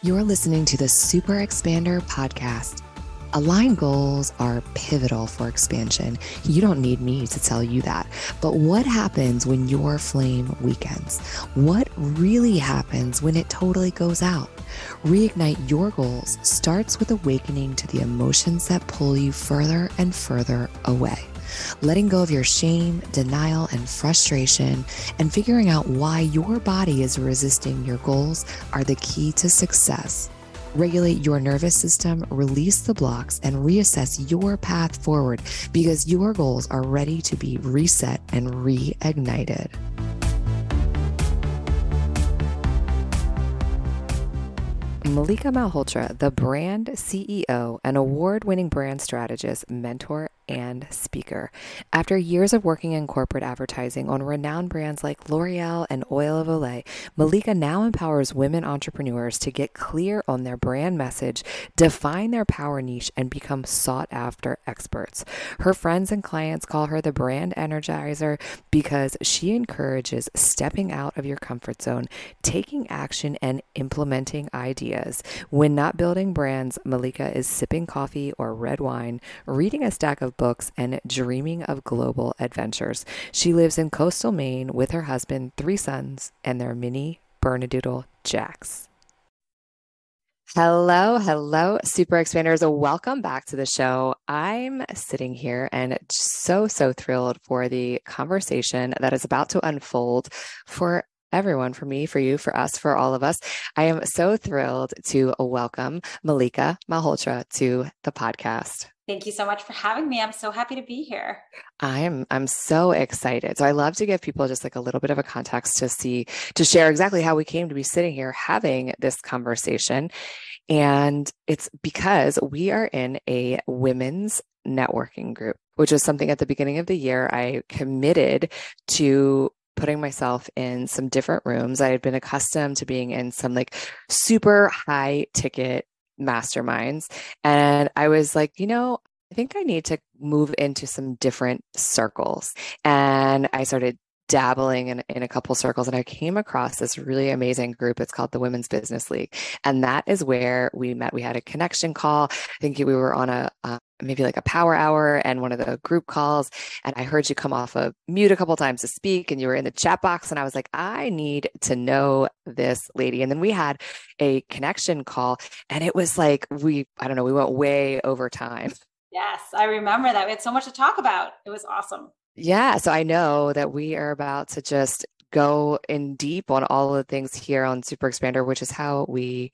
You're listening to the Super Expander podcast. Aligned goals are pivotal for expansion. You don't need me to tell you that. But what happens when your flame weakens? What really happens when it totally goes out? Reignite your goals starts with awakening to the emotions that pull you further and further away. Letting go of your shame, denial, and frustration, and figuring out why your body is resisting your goals are the key to success regulate your nervous system, release the blocks, and reassess your path forward because your goals are ready to be reset and reignited. Malika Malhotra, the brand CEO, and award winning brand strategist, mentor, and speaker. After years of working in corporate advertising on renowned brands like L'Oreal and Oil of Olay, Malika now empowers women entrepreneurs to get clear on their brand message, define their power niche, and become sought after experts. Her friends and clients call her the brand energizer because she encourages stepping out of your comfort zone, taking action, and implementing ideas. When not building brands, Malika is sipping coffee or red wine, reading a stack of books, and dreaming of global adventures. She lives in coastal Maine with her husband, three sons, and their mini Bernedoodle Jacks. Hello, hello, super expanders. Welcome back to the show. I'm sitting here and so, so thrilled for the conversation that is about to unfold for everyone, for me, for you, for us, for all of us. I am so thrilled to welcome Malika Malhotra to the podcast. Thank you so much for having me. I'm so happy to be here. I'm I'm so excited. So I love to give people just like a little bit of a context to see to share exactly how we came to be sitting here having this conversation. And it's because we are in a women's networking group, which was something at the beginning of the year I committed to putting myself in some different rooms. I had been accustomed to being in some like super high ticket masterminds. And I was like, you know, I think I need to move into some different circles. And I started dabbling in, in a couple circles and I came across this really amazing group. It's called the Women's Business League. And that is where we met. We had a connection call. I think we were on a, uh, maybe like a power hour and one of the group calls. And I heard you come off of mute a couple times to speak and you were in the chat box. And I was like, I need to know this lady. And then we had a connection call and it was like, we, I don't know, we went way over time. Yes, I remember that. We had so much to talk about. It was awesome. Yeah. So I know that we are about to just go in deep on all of the things here on Super Expander, which is how we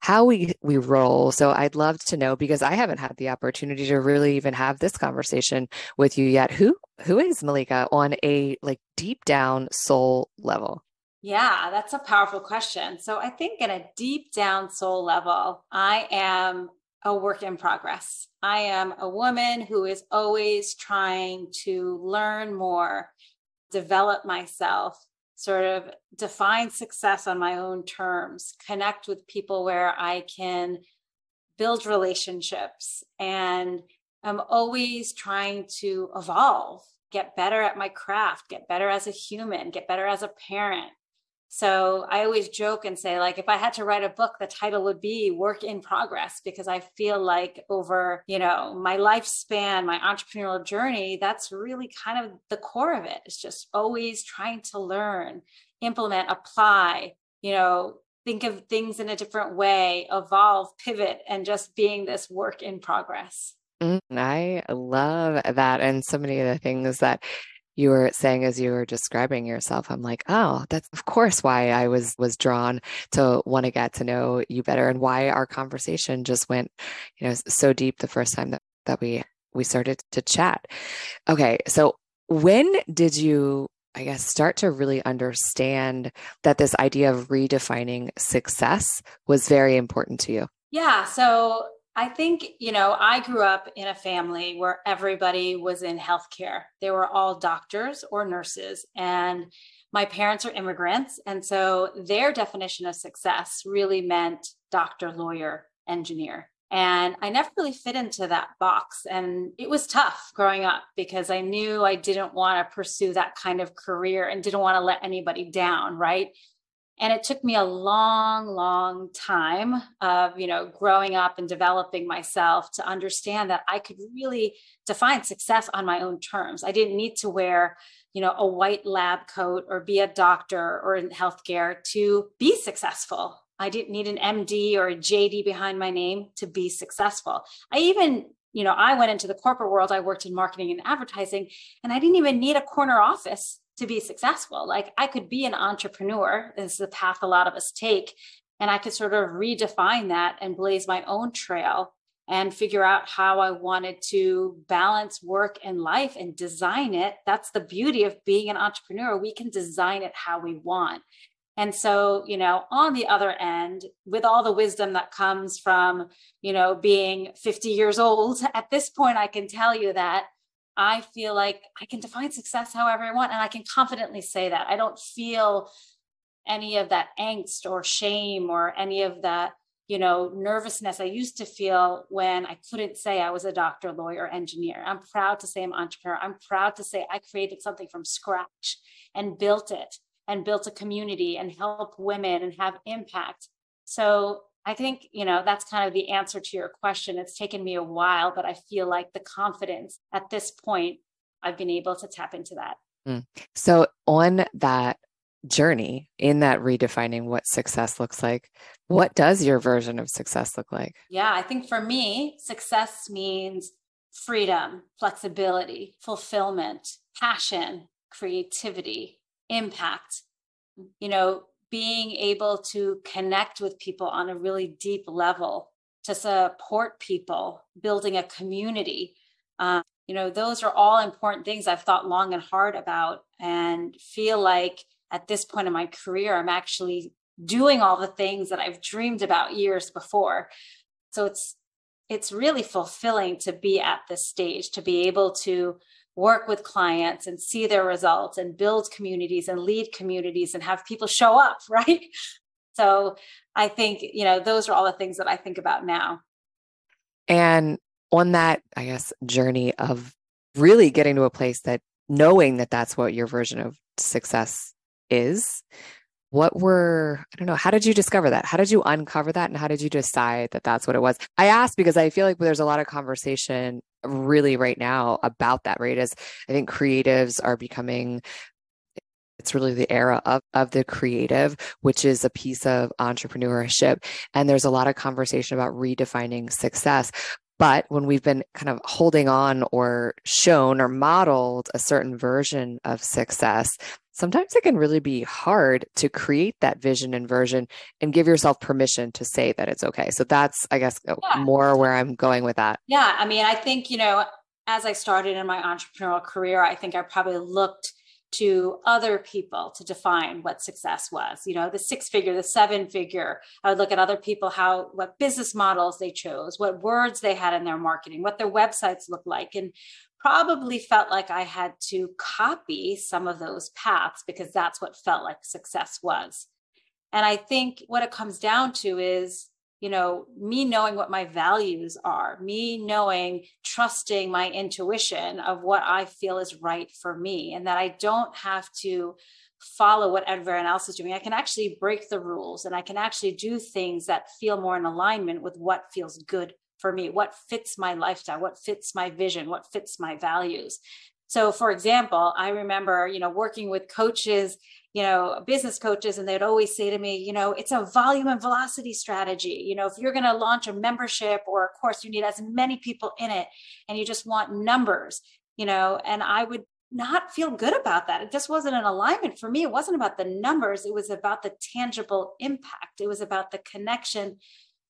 how we we roll. So I'd love to know because I haven't had the opportunity to really even have this conversation with you yet. Who who is Malika on a like deep down soul level? Yeah, that's a powerful question. So I think at a deep down soul level, I am a work in progress. I am a woman who is always trying to learn more, develop myself, sort of define success on my own terms, connect with people where I can build relationships. And I'm always trying to evolve, get better at my craft, get better as a human, get better as a parent, so I always joke and say, like, if I had to write a book, the title would be Work in Progress, because I feel like over, you know, my lifespan, my entrepreneurial journey, that's really kind of the core of it. It's just always trying to learn, implement, apply, you know, think of things in a different way, evolve, pivot, and just being this work in progress. Mm, I love that. And so many of the things that you were saying as you were describing yourself i'm like oh that's of course why i was was drawn to want to get to know you better and why our conversation just went you know so deep the first time that that we we started to chat okay so when did you I guess, start to really understand that this idea of redefining success was very important to you? Yeah. So I think, you know, I grew up in a family where everybody was in healthcare. They were all doctors or nurses. And my parents are immigrants. And so their definition of success really meant doctor, lawyer, engineer. And I never really fit into that box. And it was tough growing up because I knew I didn't want to pursue that kind of career and didn't want to let anybody down. Right. And it took me a long long time of you know growing up and developing myself to understand that i could really define success on my own terms. I didn't need to wear you know a white lab coat or be a doctor or in healthcare to be successful. I didn't need an md or a jd behind my name to be successful. I even you know i went into the corporate world. I worked in marketing and advertising and i didn't even need a corner office to be successful. Like I could be an entrepreneur. This is the path a lot of us take. And I could sort of redefine that and blaze my own trail and figure out how I wanted to balance work and life and design it. That's the beauty of being an entrepreneur. We can design it how we want. And so, you know, on the other end, with all the wisdom that comes from, you know, being 50 years old, at this point, I can tell you that I feel like I can define success however I want. And I can confidently say that. I don't feel any of that angst or shame or any of that, you know, nervousness I used to feel when I couldn't say I was a doctor, lawyer, engineer. I'm proud to say I'm entrepreneur. I'm proud to say I created something from scratch and built it and built a community and help women and have impact. So I think, you know, that's kind of the answer to your question. It's taken me a while, but I feel like the confidence at this point, I've been able to tap into that. Mm. So, on that journey, in that redefining what success looks like, what does your version of success look like? Yeah, I think for me, success means freedom, flexibility, fulfillment, passion, creativity, impact. You know, being able to connect with people on a really deep level, to support people, building a community. Um, you know, those are all important things I've thought long and hard about and feel like at this point in my career, I'm actually doing all the things that I've dreamed about years before. So it's it's really fulfilling to be at this stage, to be able to work with clients and see their results and build communities and lead communities and have people show up, right? So I think, you know, those are all the things that I think about now. And on that, I guess, journey of really getting to a place that knowing that that's what your version of success is, what were i don't know how did you discover that how did you uncover that and how did you decide that that's what it was i asked because i feel like there's a lot of conversation really right now about that right as i think creatives are becoming it's really the era of, of the creative, which is a piece of entrepreneurship. And there's a lot of conversation about redefining success. But when we've been kind of holding on or shown or modeled a certain version of success, sometimes it can really be hard to create that vision and version and give yourself permission to say that it's okay. So that's, I guess, uh, yeah. more where I'm going with that. Yeah. I mean, I think, you know, as I started in my entrepreneurial career, I think I probably looked to other people to define what success was you know the six figure the seven figure i would look at other people how what business models they chose what words they had in their marketing what their websites looked like and probably felt like I had to copy some of those paths because that's what felt like success was. And I think what it comes down to is, you know, me knowing what my values are, me knowing, trusting my intuition of what I feel is right for me, and that I don't have to follow what everyone else is doing. I can actually break the rules and I can actually do things that feel more in alignment with what feels good for me, what fits my lifestyle, what fits my vision, what fits my values. So, for example, I remember, you know, working with coaches, you know, business coaches, and they'd always say to me, you know, it's a volume and velocity strategy. You know, if you're going to launch a membership or a course, you need as many people in it and you just want numbers, you know, and I would not feel good about that. It just wasn't an alignment for me. It wasn't about the numbers, it was about the tangible impact, it was about the connection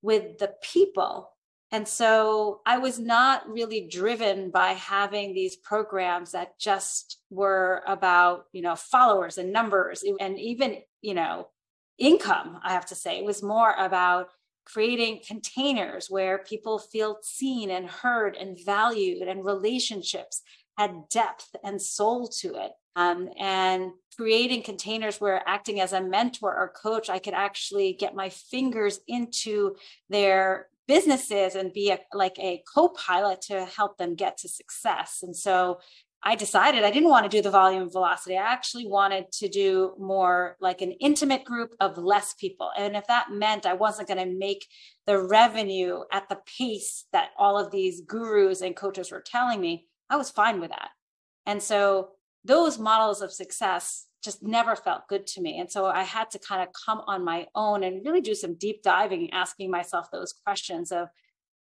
with the people and so I was not really driven by having these programs that just were about, you know, followers and numbers and even, you know, income, I have to say. It was more about creating containers where people feel seen and heard and valued and relationships had depth and soul to it. Um, and creating containers where acting as a mentor or coach, I could actually get my fingers into their businesses and be a, like a co-pilot to help them get to success and so I decided I didn't want to do the volume and velocity. I actually wanted to do more like an intimate group of less people. And if that meant I wasn't going to make the revenue at the pace that all of these gurus and coaches were telling me, I was fine with that. And so those models of success just never felt good to me. And so I had to kind of come on my own and really do some deep diving, asking myself those questions of,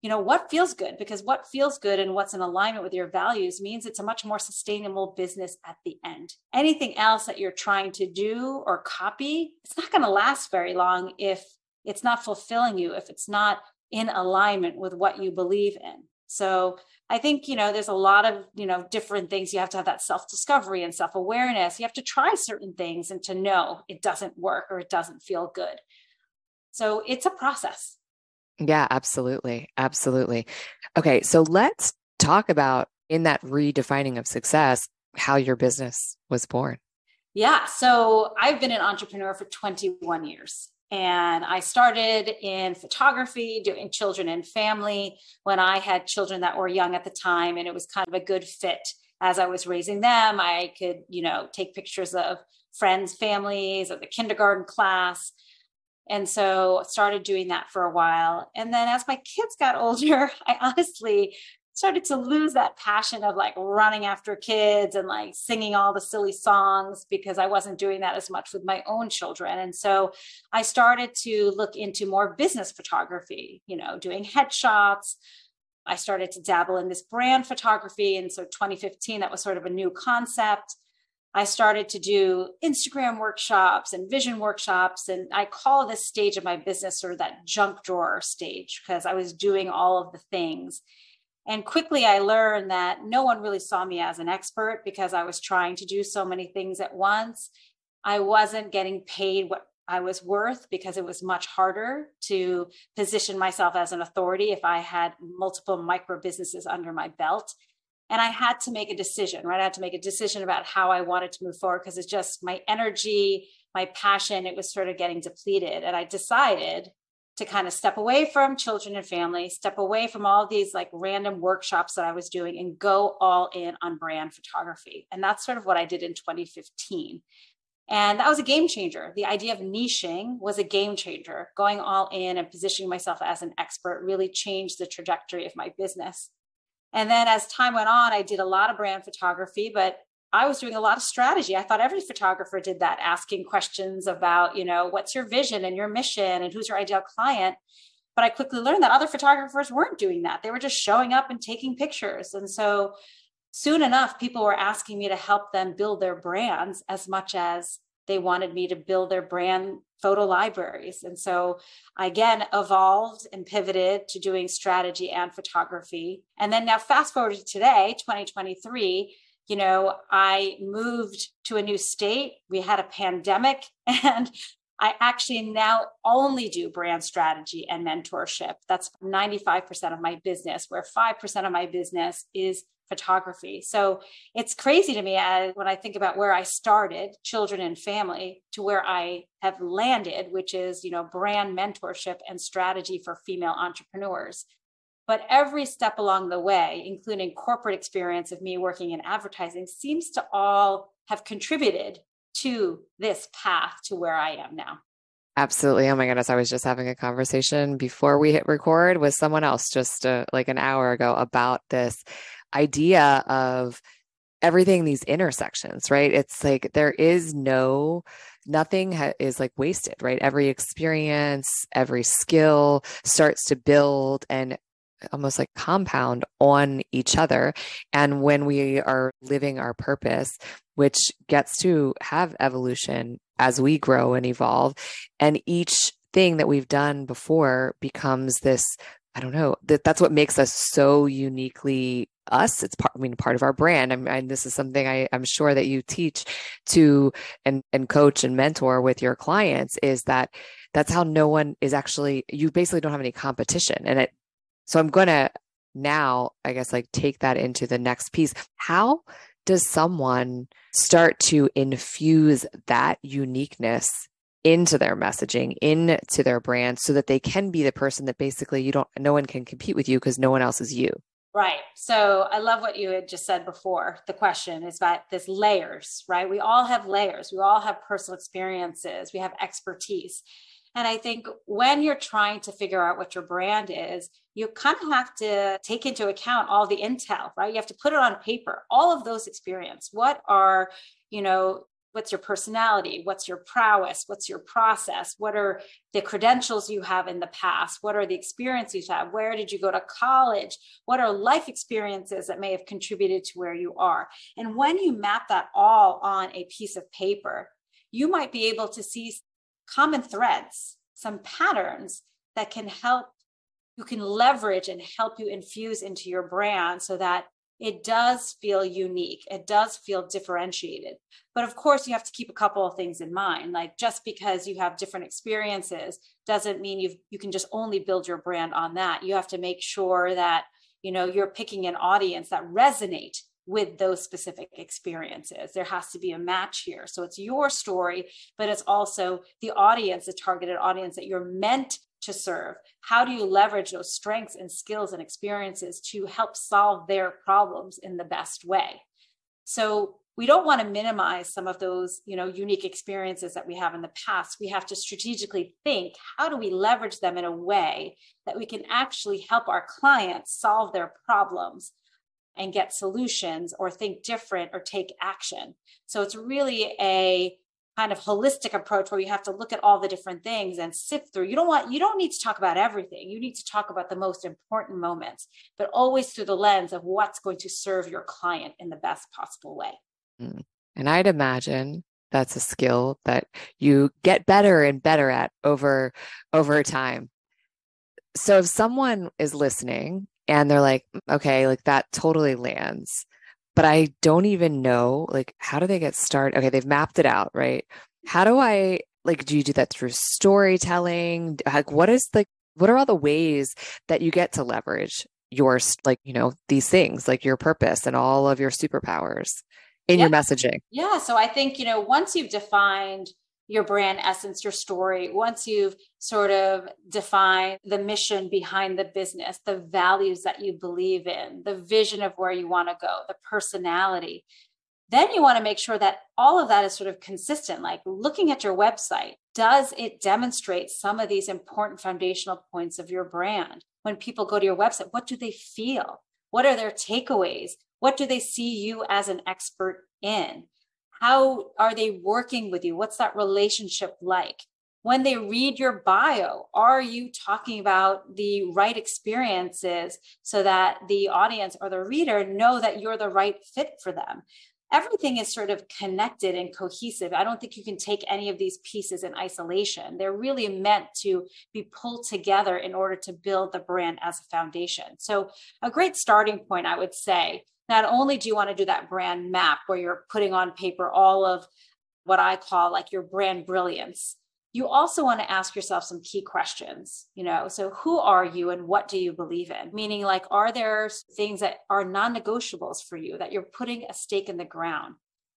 you know, what feels good? Because what feels good and what's in alignment with your values means it's a much more sustainable business at the end. Anything else that you're trying to do or copy, it's not going to last very long if it's not fulfilling you, if it's not in alignment with what you believe in. So I think, you know, there's a lot of, you know, different things. You have to have that self discovery and self awareness. You have to try certain things and to know it doesn't work or it doesn't feel good. So it's a process. Yeah, absolutely. Absolutely. Okay. So let's talk about in that redefining of success, how your business was born. Yeah. So I've been an entrepreneur for 21 years. And I started in photography, doing children and family when I had children that were young at the time. And it was kind of a good fit as I was raising them. I could, you know, take pictures of friends' families or the kindergarten class. And so started doing that for a while. And then as my kids got older, I honestly started to lose that passion of like running after kids and like singing all the silly songs because I wasn't doing that as much with my own children. And so I started to look into more business photography, you know, doing headshots. I started to dabble in this brand photography. And so 2015, that was sort of a new concept. I started to do Instagram workshops and vision workshops. And I call this stage of my business sort of that junk drawer stage because I was doing all of the things. And quickly I learned that no one really saw me as an expert because I was trying to do so many things at once. I wasn't getting paid what I was worth because it was much harder to position myself as an authority if I had multiple micro businesses under my belt. And I had to make a decision, right? I had to make a decision about how I wanted to move forward because it's just my energy, my passion, it was sort of getting depleted. And I decided to kind of step away from children and family, step away from all these like random workshops that I was doing and go all in on brand photography. And that's sort of what I did in 2015. And that was a game changer. The idea of niching was a game changer. Going all in and positioning myself as an expert really changed the trajectory of my business. And then as time went on, I did a lot of brand photography, but I was doing a lot of strategy. I thought every photographer did that, asking questions about, you know, what's your vision and your mission and who's your ideal client. But I quickly learned that other photographers weren't doing that. They were just showing up and taking pictures. And so soon enough, people were asking me to help them build their brands as much as they wanted me to build their brand photo libraries. And so I again evolved and pivoted to doing strategy and photography. And then now, fast forward to today, 2023 you know, I moved to a new state. We had a pandemic and I actually now only do brand strategy and mentorship. That's 95% of my business, where 5% of my business is photography. So it's crazy to me as, when I think about where I started, children and family, to where I have landed, which is, you know, brand mentorship and strategy for female entrepreneurs. But every step along the way, including corporate experience of me working in advertising, seems to all have contributed to this path to where I am now. Absolutely. Oh my goodness. I was just having a conversation before we hit record with someone else just uh, like an hour ago about this idea of everything these intersections, right? It's like there is no, nothing ha- is like wasted, right? Every experience, every skill starts to build and almost like compound on each other. And when we are living our purpose, which gets to have evolution as we grow and evolve, and each thing that we've done before becomes this I don't know that that's what makes us so uniquely us. It's part, I mean, part of our brand. I'm, and this is something I, I'm sure that you teach to and, and coach and mentor with your clients is that that's how no one is actually, you basically don't have any competition. And it so I'm going to now, I guess, like take that into the next piece. How does someone start to infuse that uniqueness into their messaging, into their brand, so that they can be the person that basically you don't, no one can compete with you because no one else is you? Right. So I love what you had just said before. The question is about this layers, right? We all have layers. We all have personal experiences. We have expertise. And I think when you're trying to figure out what your brand is, you kind of have to take into account all the intel, right? You have to put it on paper, all of those experience. What are, you know, what's your personality? What's your prowess? What's your process? What are the credentials you have in the past? What are the experiences you have? Where did you go to college? What are life experiences that may have contributed to where you are? And when you map that all on a piece of paper you might be able to see common threads some patterns that can help you can leverage and help you infuse into your brand so that it does feel unique. It does feel differentiated. But of course, you have to keep a couple of things in mind. Like just because you have different experiences doesn't mean you you can just only build your brand on that. You have to make sure that you know you're picking an audience that resonate with those specific experiences. There has to be a match here. So it's your story, but it's also the audience, the targeted audience that you're meant to serve? How do you leverage those strengths and skills and experiences to help solve their problems in the best way? So we don't want to minimize some of those you know unique experiences that we have in the past we have to strategically think how do we leverage them in a way that we can actually help our clients solve their problems and get solutions or think different or take action so it's really a kind of holistic approach where you have to look at all the different things and sift through. You don't want you don't need to talk about everything. You need to talk about the most important moments, but always through the lens of what's going to serve your client in the best possible way. Mm. And I'd imagine that's a skill that you get better and better at over over time. So if someone is listening and they're like, mm, okay, like that totally lands but I don't even know like how do they get started? Okay, they've mapped it out, right? How do I like do you do that through storytelling? Like what is like what are all the ways that you get to leverage your like, you know, these things like your purpose and all of your superpowers in yeah. your messaging? Yeah, so I think, you know, once you've defined your brand essence, your story, once you've sort of defined the mission behind the business, the values that you believe in, the vision of where you want to go, the personality, then you want to make sure that all of that is sort of consistent. Like looking at your website, does it demonstrate some of these important foundational points of your brand? When people go to your website, what do they feel? What are their takeaways? What do they see you as an expert in? How are they working with you? What's that relationship like? When they read your bio, are you talking about the right experiences so that the audience or the reader know that you're the right fit for them? Everything is sort of connected and cohesive. I don't think you can take any of these pieces in isolation. They're really meant to be pulled together in order to build the brand as a foundation. So, a great starting point, I would say, not only do you want to do that brand map where you're putting on paper all of what I call like your brand brilliance, you also want to ask yourself some key questions, you know. So, who are you and what do you believe in? Meaning, like, are there things that are non negotiables for you that you're putting a stake in the ground?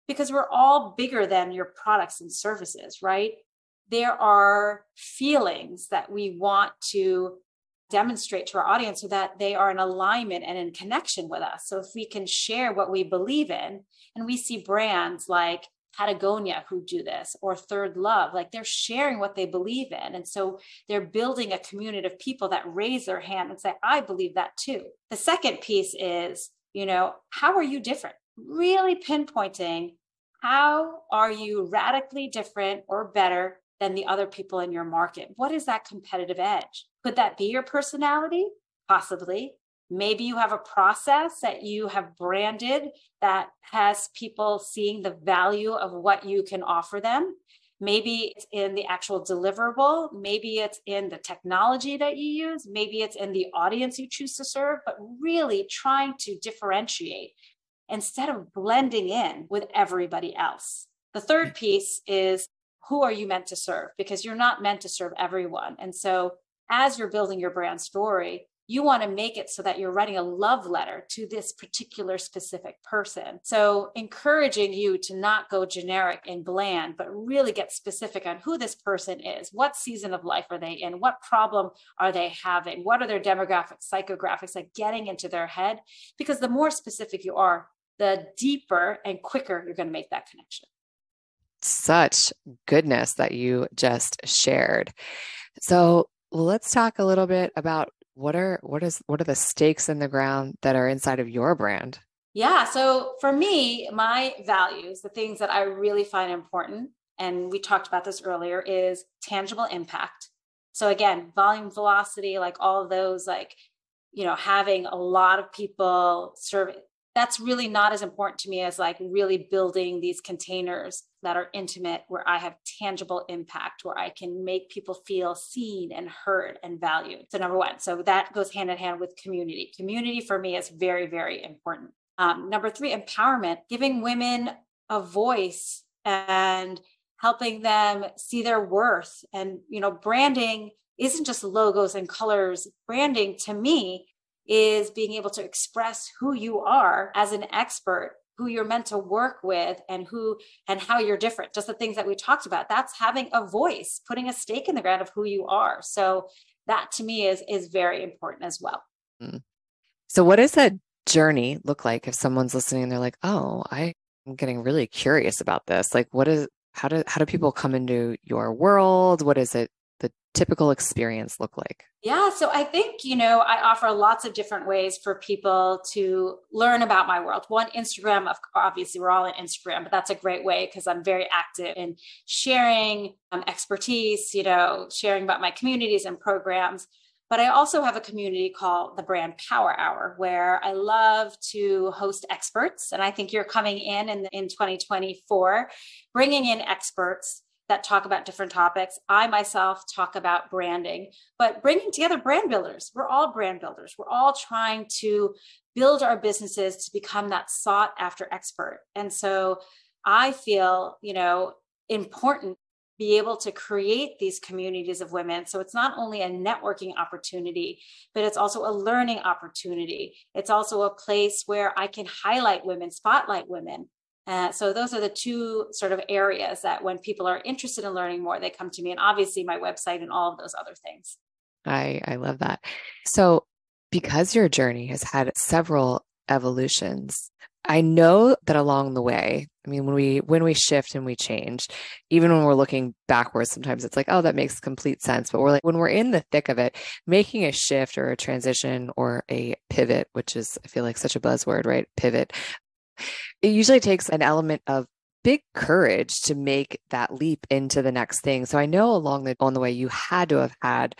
Because we're all bigger than your products and services, right? There are feelings that we want to demonstrate to our audience so that they are in alignment and in connection with us. So if we can share what we believe in, and we see brands like Patagonia who do this or Third Love, like they're sharing what they believe in. And so they're building a community of people that raise their hand and say, I believe that too. The second piece is, you know, how are you different? Really pinpointing how are you radically different or better than the other people in your market? What is that competitive edge? Could that be your personality? Possibly. Maybe you have a process that you have branded that has people seeing the value of what you can offer them. Maybe it's in the actual deliverable. Maybe it's in the technology that you use. Maybe it's in the audience you choose to serve, but really trying to differentiate instead of blending in with everybody else. The third mm-hmm. piece is who are you meant to serve? Because you're not meant to serve everyone. And so as you're building your brand story, you want to make it so that you're writing a love letter to this particular specific person. So, encouraging you to not go generic and bland, but really get specific on who this person is. What season of life are they in? What problem are they having? What are their demographics, psychographics, like getting into their head? Because the more specific you are, the deeper and quicker you're going to make that connection. Such goodness that you just shared. So, let's talk a little bit about what are what is what are the stakes in the ground that are inside of your brand yeah so for me my values the things that i really find important and we talked about this earlier is tangible impact so again volume velocity like all of those like you know having a lot of people serve that's really not as important to me as like really building these containers that are intimate where I have tangible impact, where I can make people feel seen and heard and valued. So, number one, so that goes hand in hand with community. Community for me is very, very important. Um, number three, empowerment, giving women a voice and helping them see their worth. And, you know, branding isn't just logos and colors. Branding to me is being able to express who you are as an expert who you're meant to work with and who and how you're different. Just the things that we talked about. That's having a voice putting a stake in the ground of who you are. So that to me is is very important as well. Mm. so what does that journey look like if someone's listening and they're like oh i'm getting really curious about this. Like what is how do how do people come into your world? What is it typical experience look like? Yeah, so I think, you know, I offer lots of different ways for people to learn about my world. One, Instagram, obviously, we're all on Instagram, but that's a great way because I'm very active in sharing um, expertise, you know, sharing about my communities and programs. But I also have a community called the Brand Power Hour, where I love to host experts. And I think you're coming in in, in 2024, bringing in experts that talk about different topics. I myself talk about branding, but bringing together brand builders. We're all brand builders. We're all trying to build our businesses to become that sought after expert. And so I feel, you know, important be able to create these communities of women. So it's not only a networking opportunity, but it's also a learning opportunity. It's also a place where I can highlight women, spotlight women, uh, so those are the two sort of areas that when people are interested in learning more, they come to me, and obviously my website and all of those other things. I I love that. So because your journey has had several evolutions, I know that along the way, I mean, when we when we shift and we change, even when we're looking backwards, sometimes it's like, oh, that makes complete sense. But we're like, when we're in the thick of it, making a shift or a transition or a pivot, which is I feel like such a buzzword, right? Pivot it usually takes an element of big courage to make that leap into the next thing. So I know along the on the way you had to have had,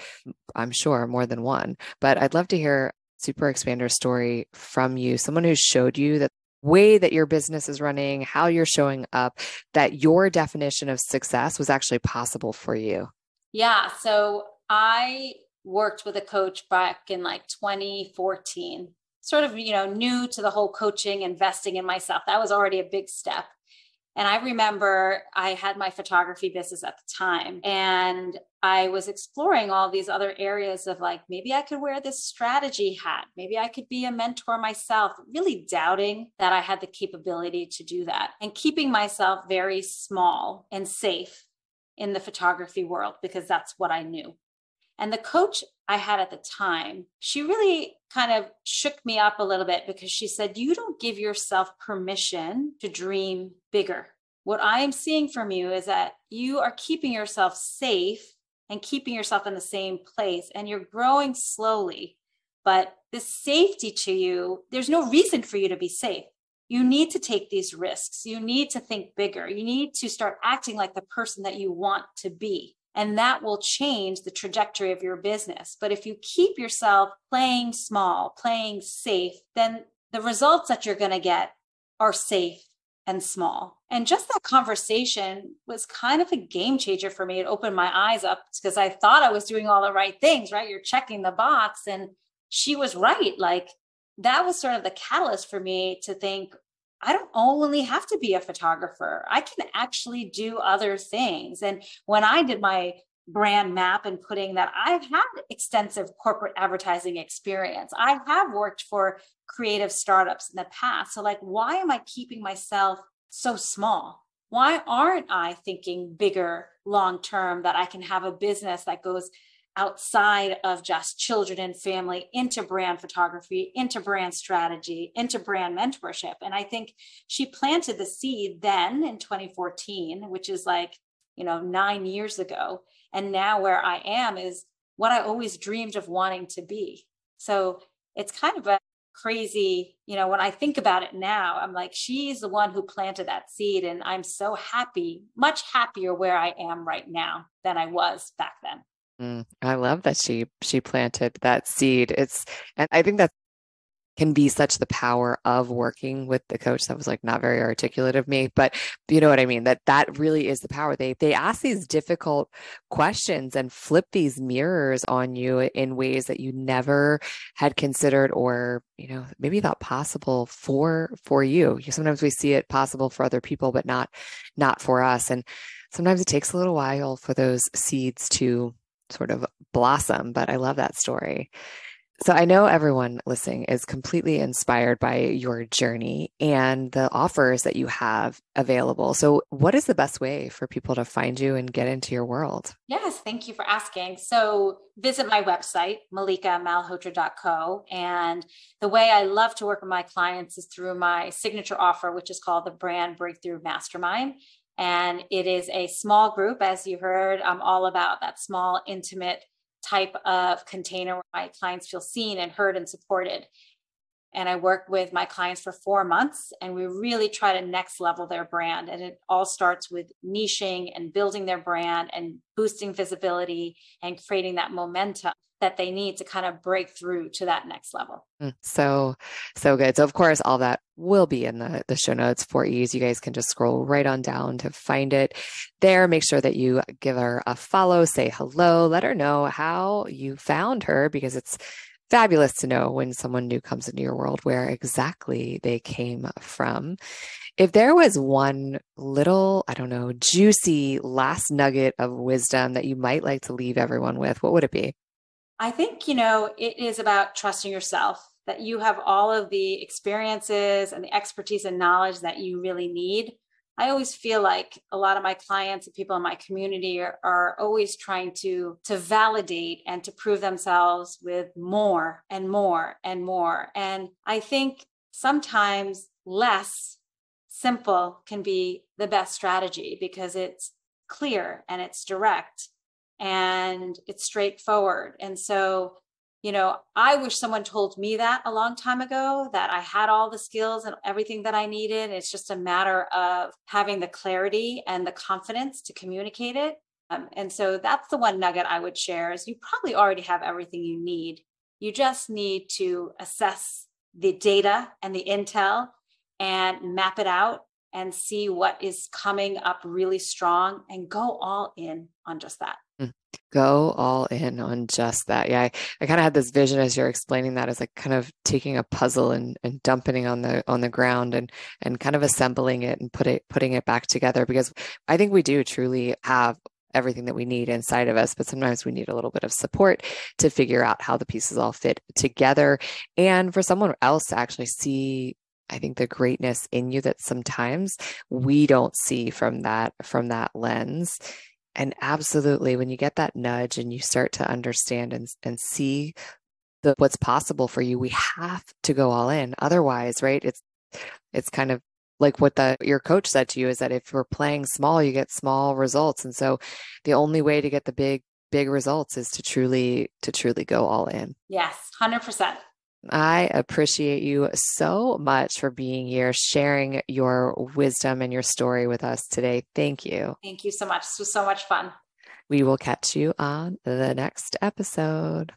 I'm sure, more than one. But I'd love to hear super expander story from you, someone who showed you that way that your business is running, how you're showing up, that your definition of success was actually possible for you. Yeah. So I worked with a coach back in like 2014 sort of, you know, new to the whole coaching, investing in myself. That was already a big step. And I remember I had my photography business at the time and I was exploring all these other areas of like, maybe I could wear this strategy hat. Maybe I could be a mentor myself, really doubting that I had the capability to do that and keeping myself very small and safe in the photography world because that's what I knew. And the coach I had at the time, she really kind of shook me up a little bit because she said, You don't give yourself permission to dream bigger. What I am seeing from you is that you are keeping yourself safe and keeping yourself in the same place, and you're growing slowly. But the safety to you, there's no reason for you to be safe. You need to take these risks. You need to think bigger. You need to start acting like the person that you want to be and that will change the trajectory of your business. But if you keep yourself playing small, playing safe, then the results that you're going to get are safe and small. And just that conversation was kind of a game changer for me. It opened my eyes up because I thought I was doing all the right things, right? You're checking the box. And she was right. Like that was sort of the catalyst for me to think, I don't only have to be a photographer. I can actually do other things. And when I did my brand map and putting that I've had extensive corporate advertising experience. I have worked for creative startups in the past. So, like, why am I keeping myself so small? Why aren't I thinking bigger long term that I can have a business that goes outside of just children and family into brand photography, into brand strategy, into brand mentorship. And I think she planted the seed then in 2014, which is like, you know, nine years ago. And now where I am is what I always dreamed of wanting to be. So it's kind of a crazy, you know, when I think about it now, I'm like, she's the one who planted that seed. And I'm so happy, much happier where I am right now than I was back then. Mm, I love that she she planted that seed. It's and I think that can be such the power of working with the coach that was like not very articulate of me but you know what i mean? That that really is the power. They they ask these difficult questions and flip these mirrors on you in ways that you never had considered or you know maybe thought possible for for you. Sometimes we see it possible for other people but not not for us. And sometimes it takes a little while for those seeds to sort of blossom. But I love that story. So I know everyone listening is completely inspired by your journey and the offers that you have available. So what is the best way for people to find you and get into your world? Yes, thank you for asking. So visit my website, malikamalhotra.co. And the way I love to work with my clients is through my signature offer, which is called the Brand Breakthrough Mastermind. And it is a small group, as you heard. I'm all about that small, intimate type of container where my clients feel seen and heard and supported. And I work with my clients for four months, and we really try to next level their brand. And it all starts with niching and building their brand and boosting visibility and creating that momentum that they need to kind of break through to that next level. Mm, so, so good. So, of course, all that will be in the, the show notes for ease. You guys can just scroll right on down to find it there. Make sure that you give her a follow, say hello, let her know how you found her because it's fabulous to know when someone new comes into your world where exactly they came from. If there was one little, I don't know, juicy last nugget of wisdom that you might like to leave everyone with, what would it be? I think, you know, it is about trusting yourself that you have all of the experiences and the expertise and knowledge that you really need. I always feel like a lot of my clients and people in my community are, are, always trying to to validate and to prove themselves with more and more and more. And I think sometimes less simple can be the best strategy because it's clear and it's direct and it's straightforward. And so, you know, I wish someone told me that a long time ago that I had all the skills and everything that I needed. It's just a matter of having the clarity and the confidence to communicate it. Um, and so that's the one nugget I would share is you probably already have everything you need. You just need to assess the data and the intel and map it out and see what is coming up really strong and go all in on just that. Mm. Go all in on just that. Yeah, I, I kind of had this vision as you're explaining that as like kind of taking a puzzle and, and dumping it on the on the ground and and kind of assembling it and put it putting it back together because I think we do truly have everything that we need inside of us, but sometimes we need a little bit of support to figure out how the pieces all fit together. And for someone else to actually see I think the greatness in you that sometimes we don't see from that from that lens and absolutely when you get that nudge and you start to understand and, and see the what's possible for you we have to go all in. Otherwise right it's it's kind of like what the your coach said to you is that if we're playing small you get small results. And so the only way to get the big big results is to truly to truly go all in. Yes 100% I appreciate you so much for being here, sharing your wisdom and your story with us today. Thank you. Thank you so much. This was so much fun. We will catch you on the next episode.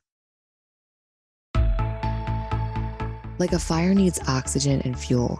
Like a fire needs oxygen and fuel